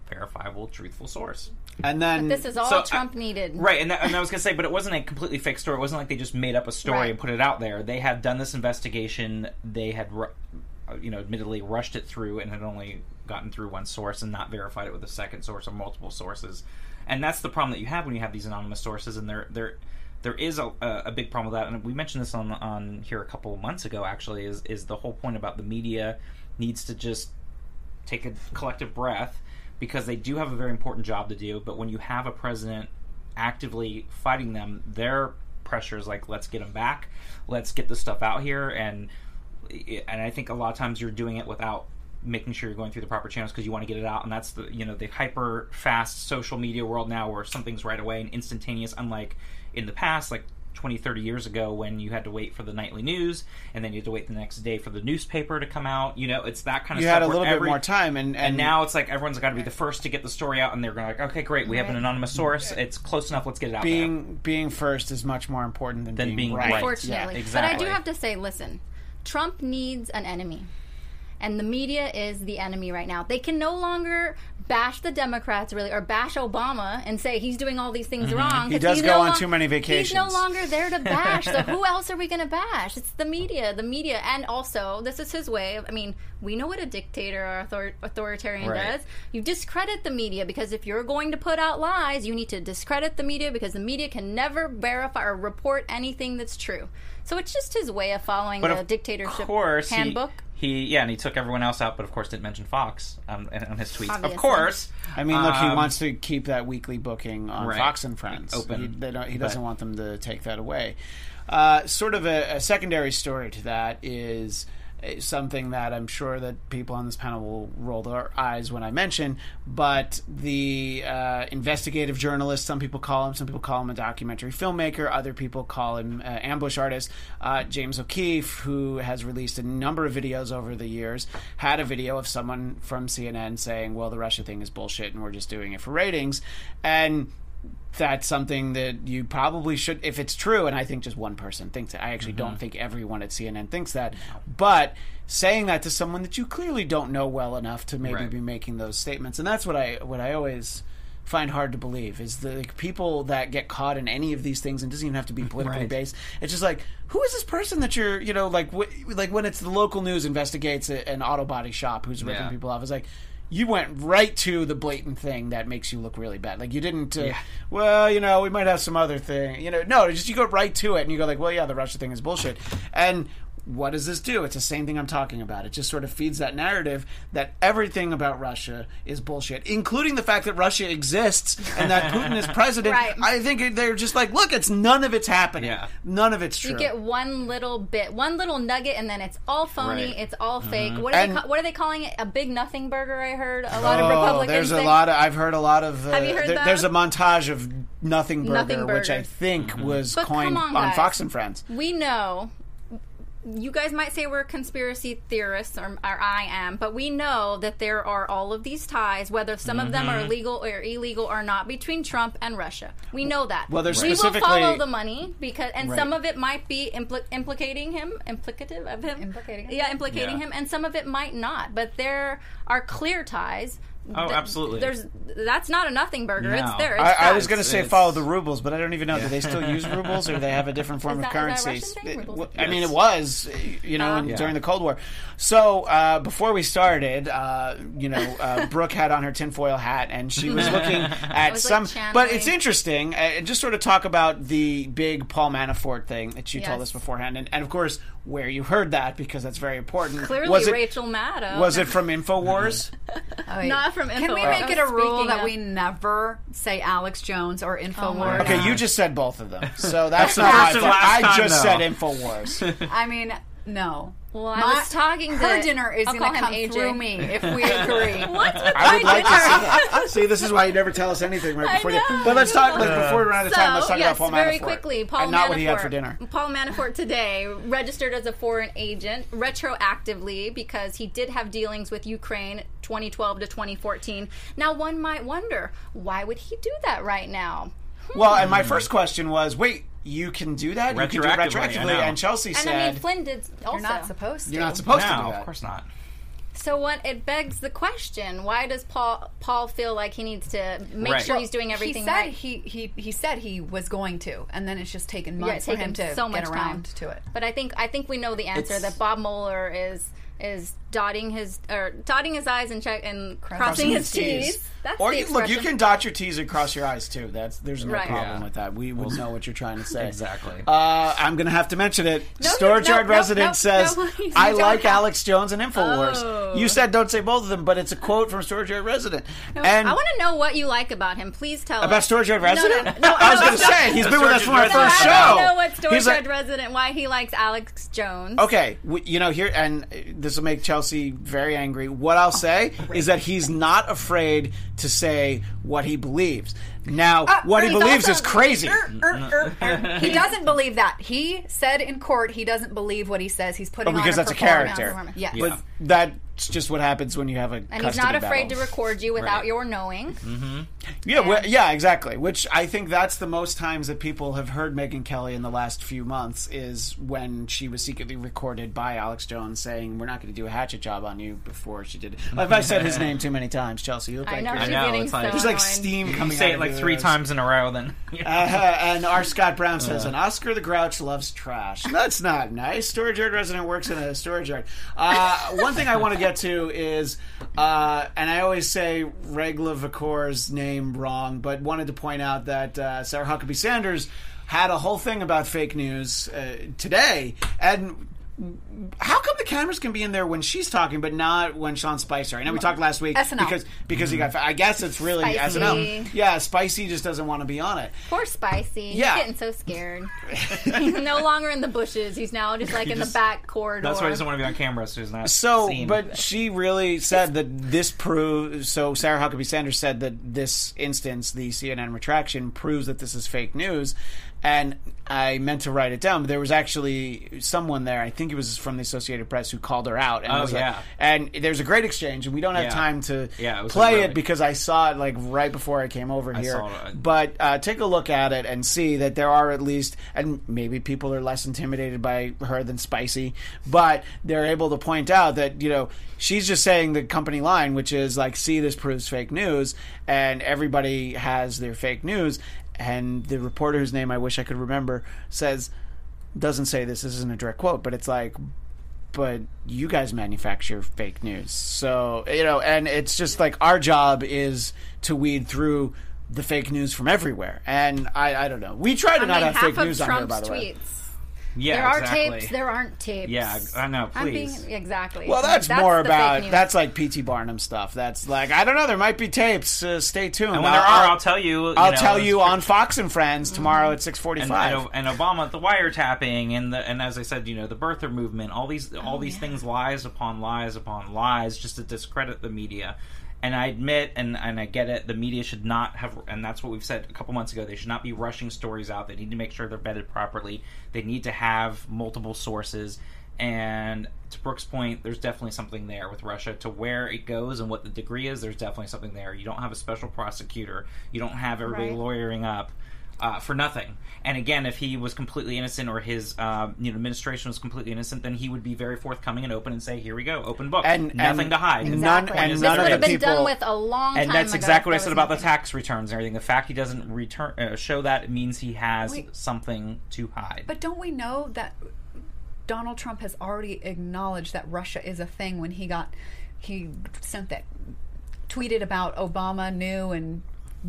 verifiable, truthful source. And then This is all So, uh, Trump needed. Right, and, that, and I was going to say, but it wasn't a completely fake story. It wasn't like they just made up a story Right. and put it out there. They had done this investigation. They had, uh, you know, admittedly rushed it through and had only gotten through one source and not verified it with a second source or multiple sources. And that's the problem that you have when you have these anonymous sources. And there, there, there is a, a a big problem with that. And we mentioned this on on here a couple of months ago. Actually, is is the whole point about the media needs to just take a collective breath because they do have a very important job to do. But when you have a president actively fighting them, their pressure is like, let's get them back, let's get this stuff out here, and and I think a lot of times you're doing it without making sure you're going through the proper channels because you want to get it out and that's the you know the hyper fast social media world now where something's right away and instantaneous unlike in the past like 20 30 years ago when you had to wait for the nightly news and then you had to wait the next day for the newspaper to come out you know it's that kind of you stuff had a where little bit more time, and, and now it's like everyone's got to be the first to get the story out, and they're going like, okay, great, we have an anonymous source. It's close enough. Let's get it out being being first is much more important than, Than being, being right. right. Unfortunately. Yeah, But I do have to say, listen, Trump needs an enemy. And the media is the enemy right now. They can no longer bash the Democrats really or bash Obama and say he's doing all these things wrong. Mm-hmm. He 'cause does go no on lo- too many vacations. He's no longer there to bash. so (laughs) who else are we going to bash? It's the media. The media. And also, this is his way of, I mean, we know what a dictator or author- authoritarian Right. does. You discredit the media because if you're going to put out lies, you need to discredit the media because the media can never verify or report anything that's true. So it's just his way of following But the of dictatorship course, handbook. He, yeah, and he took everyone else out, but of course didn't mention Fox um, on his tweets. Obviously. Of course, I mean, look, he Um, wants to keep that weekly booking on Right. Fox and Friends. Open. He, they don't, he doesn't But- want them to take that away. Uh, sort of a, a secondary story to that is something that I'm sure that people on this panel will roll their eyes when I mention, but the uh, investigative journalist, some people call him, some people call him a documentary filmmaker, other people call him uh, ambush artist, uh, James O'Keefe, who has released a number of videos over the years, had a video of someone from CNN saying, well, the Russia thing is bullshit and we're just doing it for ratings. And that's something that you probably should if it's true and i think just one person thinks it i actually don't mm-hmm. think everyone at cnn thinks that but saying that to someone that you clearly don't know well enough to maybe Right. be making those statements and that's what i what i always find hard to believe is the like, people that get caught in any of these things and doesn't even have to be politically Right. based it's just like who is this person that you're you know like wh- like when it's the local news investigates an auto body shop who's ripping Yeah. people off it's like you went right to the blatant thing that makes you look really bad. Like you didn't. Uh, Yeah. Well, you know, we might have some other thing. You know, no, just you go right to it and you go like, well, yeah, the Russia thing is bullshit. And what does this do? It's the same thing I'm talking about. It just sort of feeds that narrative that everything about Russia is bullshit, including the fact that Russia exists and that Putin is (laughs) president. Right. I think they're just like, look, it's none of it's happening. Yeah. None of it's true. You get one little bit, one little nugget, and then it's all phony. Right. It's all fake. What are, And- they ca- what are they calling it? A big nothing burger? I heard a lot of Oh, Republicans. there's a say. lot of. I've heard a lot of. Uh, Have you heard there- that? There's a montage of Nothing Burger, Nothing which I burgers. think was But coined on, on. Fox and Friends. We know. You guys might say we're conspiracy theorists, or, or I am, but we know that there are all of these ties, whether some of them are Mm-hmm. legal or illegal or not, between Trump and Russia. We know that. Well, there's we will follow the money because, and Right. some of it might be impli- implicating him, implicative of him, Implicating him? yeah, implicating Yeah. him, and some of it might not. But there are clear ties. Oh, Th- absolutely. There's that's not a nothing burger. No. It's there. It's I, I was going to say It's- follow the rubles, but I don't even know. Do they still use rubles, or they have a different (laughs) form Is of that- is that currency? Russian thing, It- rubles? w- I mean, it was, you know, in- Yeah. during the Cold War. So uh, before we started, uh, you know, uh, (laughs) Brooke had on her tinfoil hat, and she was (laughs) looking at was, like, some. but it's interesting. Uh, just sort of talk about the big Paul Manafort thing that you told us beforehand, and, and of course where you heard that because that's very important. Clearly, was it, Rachel Maddow. Was it from Infowars? (laughs) Oh. Not from Infowars. Can we make it a rule that of- we never say Alex Jones or oh Infowars? okay, you just said both of them, so that's the (laughs) not my fault. I just though. said Infowars. I mean, no. Well, I was talking Her to- dinner is going to come him AJ. through me if we agree. (laughs) What's with I would my like to see that. (laughs) See, this is why you never tell us anything right I before. You, but let's talk. Let's, uh, before we run out of time, let's So, talk yes, about Paul Manafort. very quickly. Paul and not Manafort, what he had for dinner. Paul Manafort today registered as a foreign agent retroactively because he did have dealings with Ukraine 2012 to 2014. Now, one might wonder why would he do that right now? Well, and my hmm. first question was, wait, you can do that? You can do it Retroactively, I retroactively? know. And Chelsea And said I mean, Flynn did also. You're not supposed to. you're not supposed to do no, that. of course not. So what? It begs the question: Why does Paul Paul feel like he needs to make Right. sure Well, he's doing everything he said right? he, he he said he was going to, and then it's just taken Yeah, months for taken him to so get much around time. to it. But I think I think we know the answer It's- that Bob Mueller is is dotting his or dotting his eyes and check and crossing, Crossing his T's. That's or the you, look, you expression. can dot your T's and cross your I's too. That's there's no Right. problem Yeah. with that. We will know what you're trying to say. Exactly. Uh, I'm going to have to mention it. No, Storage no, Yard no, resident no, says, no, (laughs) you "I don't like have- Alex Jones and Infowars." Oh. You said don't say both of them, but it's a quote from Storage Yard resident. and I want to know what you like about him. Please tell about us. Storage Yard No, no, resident. no, I was no, going to no. say he's been with us from our Storage first Yard show. I want to know what Storage He's like- Yard resident why he likes Alex Jones. Okay, w- you know here, and uh, this will make Chelsea very angry. What I'll say is that he's not afraid to say what he believes. Now, Uh, what he he's believes is crazy. Er, er, er, er. He doesn't believe that. He said in court he doesn't believe what he says. He's putting Oh, because on that's a character. Yes. But that's just what happens when you have a And he's not afraid battle. to record you without Right. your knowing. Yeah, well, yeah, exactly. Which I think that's the most times that people have heard Megyn Kelly in the last few months is when she was secretly recorded by Alex Jones saying, "We're not going to do a hatchet job on you." Before she did it. If I said his name too many times, Chelsea, you look I like know you're- she's know, getting it's so there's like annoyed. steam You coming say out it like your three ears. times in a row, then (laughs) Uh, and our Scott Brown says, "And Oscar the Grouch loves trash." That's not nice. Storage yard resident works in a storage yard. Uh, one thing I want to get to is, uh, and I always say Regla Vicor's name wrong, but wanted to point out that uh, Sarah Huckabee Sanders had a whole thing about fake news uh, today, and. How come the cameras can be in there when she's talking, but not when Sean Spicer? I know we talked last week SNL. because because he got. I guess it's really Spicy. SNL. Yeah, Spicy just doesn't want to be on it. Poor Spicy. Yeah. He's getting so scared. (laughs) he's no longer in the bushes. He's now just like in the back corridor. that's why he doesn't want to be on camera, so he's not. So, seen. but she really said that this proves. So, Sarah Huckabee Sanders said that this instance, the CNN retraction, proves that this is fake news. And I meant to write it down, but there was actually someone there. I think it was from the Associated Press who called her out. And Oh, was like- yeah. and there's a great exchange, and we don't have Yeah. time to Yeah, it play it because I saw it like right before I came over here. saw it. But uh, take a look at it and see that there are at least, and maybe people are less intimidated by her than Spicy, but they're able to point out that, you know, she's just saying the company line, which is like, see, this proves fake news, and everybody has their fake news. And the reporter, whose name I wish I could remember, says, doesn't say this, this isn't a direct quote, but it's like, but you guys manufacture fake news. So, you know, and it's just like our job is to weed through the fake news from everywhere. And I, I don't know. We try to I not mean, have fake news Trump's on here, by the way. Tweets Yeah, there are exactly. tapes. There aren't tapes. Yeah, I know. I'm Please. being exactly. Well, that's, more about that's like P.T. Barnum stuff. That's like I don't know. There might be tapes. Uh, stay tuned. and when there are, I'll tell you. you I'll know, tell you on Fox and Friends tomorrow at six and, forty-five. and, and Obama, the wiretapping, and the and as I said, you know, the birther movement, all these Oh, all these things, lies upon lies upon lies, just to discredit the media. And I admit, and, and I get it, the media should not have, and that's what we've said a couple months ago. They should not be rushing stories out. They need to make sure they're vetted properly. They need to have multiple sources. And to Brooks' point, there's definitely something there with Russia. To where it goes and what the degree is, there's definitely something there. You don't have a special prosecutor. You don't have everybody Right. lawyering up uh, for nothing. And again, if he was completely innocent or his uh, you know administration was completely innocent, then he would be very forthcoming and open and say, "Here we go, open book, And- nothing and to hide." none- Exactly. and this none would of have the been people- done with a long and time that's ago exactly what I said there about the tax returns and everything. The fact he doesn't return uh, show that means he has Wait. something to hide. But don't we know that Donald Trump has already acknowledged that Russia is a thing when he got he sent that tweeted about Obama knew and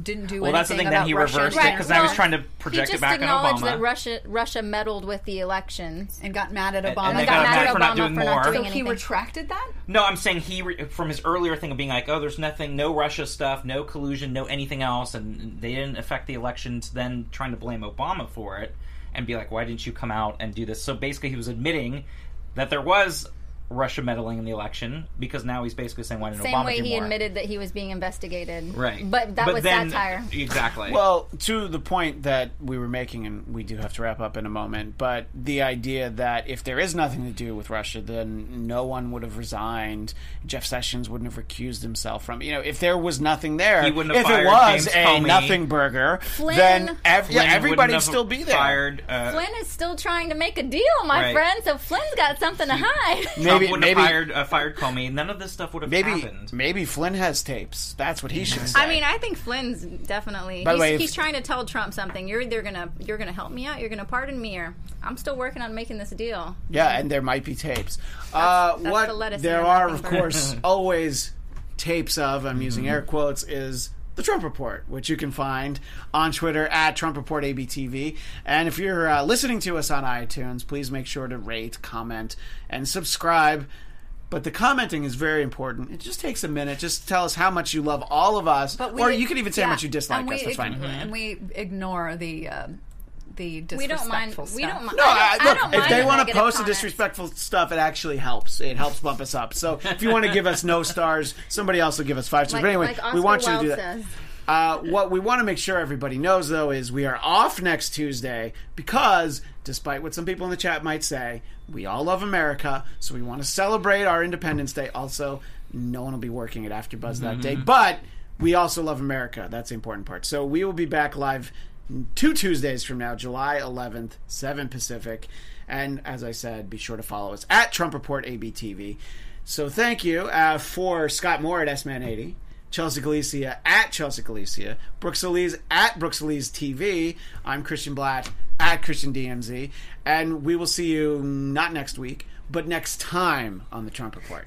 didn't do well, that's the thing. that he Russia reversed and- it because now he's Well, trying to project it back on acknowledged Obama. that Russia Russia meddled with the elections. and got mad at Obama. and they got mad at for not Obama doing for not more. so doing he retracted that. No, I'm saying he re- from his earlier thing of being like, oh, there's nothing, no Russia stuff, no collusion, no anything else, and they didn't affect the elections. Then trying to blame Obama for it and be like, why didn't you come out and do this? So basically, he was admitting that there was Russia meddling in the election because now he's basically saying, why didn't Same Obama way do he more? admitted that he was being investigated. Right, But that was then, satire. Exactly. Well, to the point that we were making, and we do have to wrap up in a moment, but the idea that if there is nothing to do with Russia, then no one would have resigned. Jeff Sessions wouldn't have recused himself from. You know, if there was nothing there, He wouldn't have if it fired was James a Comey. nothing burger, Flynn- then ev- yeah, everybody would still be there. Fired, uh, Flynn is still trying to make a deal, my Right. friend. So Flynn's got something to hide. Trump Maybe, wouldn't maybe, have fired, uh, fired Comey. None of this stuff would have maybe, happened. maybe Flynn has tapes. That's what he should say. I mean, I think Flynn's definitely. By the he's, way, if- he's trying to tell Trump something. You're either gonna you're gonna help me out. You're gonna pardon me, or I'm still working on making this deal. Yeah, and there might be tapes. uh, that's what the lettuce there are, of course, (laughs) always tapes of. I'm using air quotes. Is the Trump Report, which you can find on Twitter at Trump Report ABTV. And if you're uh, listening to us on iTunes, please make sure to rate, comment, and subscribe. But the commenting is very important. It just takes a minute. Just tell us how much you love all of us, But we, or you can even say how much you dislike and us. we That's fine. And we ignore the um, the We don't mind. disrespectful We don't mind. No, I I, don't, I look, don't if they want to negative post the comments. disrespectful stuff, it actually helps. It helps bump us up. So if you want to give us no (laughs) stars, somebody else will give us five stars. Like- but anyway, like we want you to do that. says. Uh, what we want to make sure everybody knows, though, is we are off next Tuesday because, despite what some people in the chat might say, we all love America, so we want to celebrate our Independence Day. Also, no one will be working at AfterBuzz that day, but we also love America. That's the important part. So we will be back live two Tuesdays from now, July 11th, 7 Pacific. And as I said, be sure to follow us at Trump Report ABTV. So thank you uh, for Scott Moore at S-Man80, Chelsea Galicia at Chelsea Galicia, Brooks Elise at Brooks Elise TV. I'm Christian Blatt at Christian DMZ. And we will see you not next week, but next time on the Trump Report.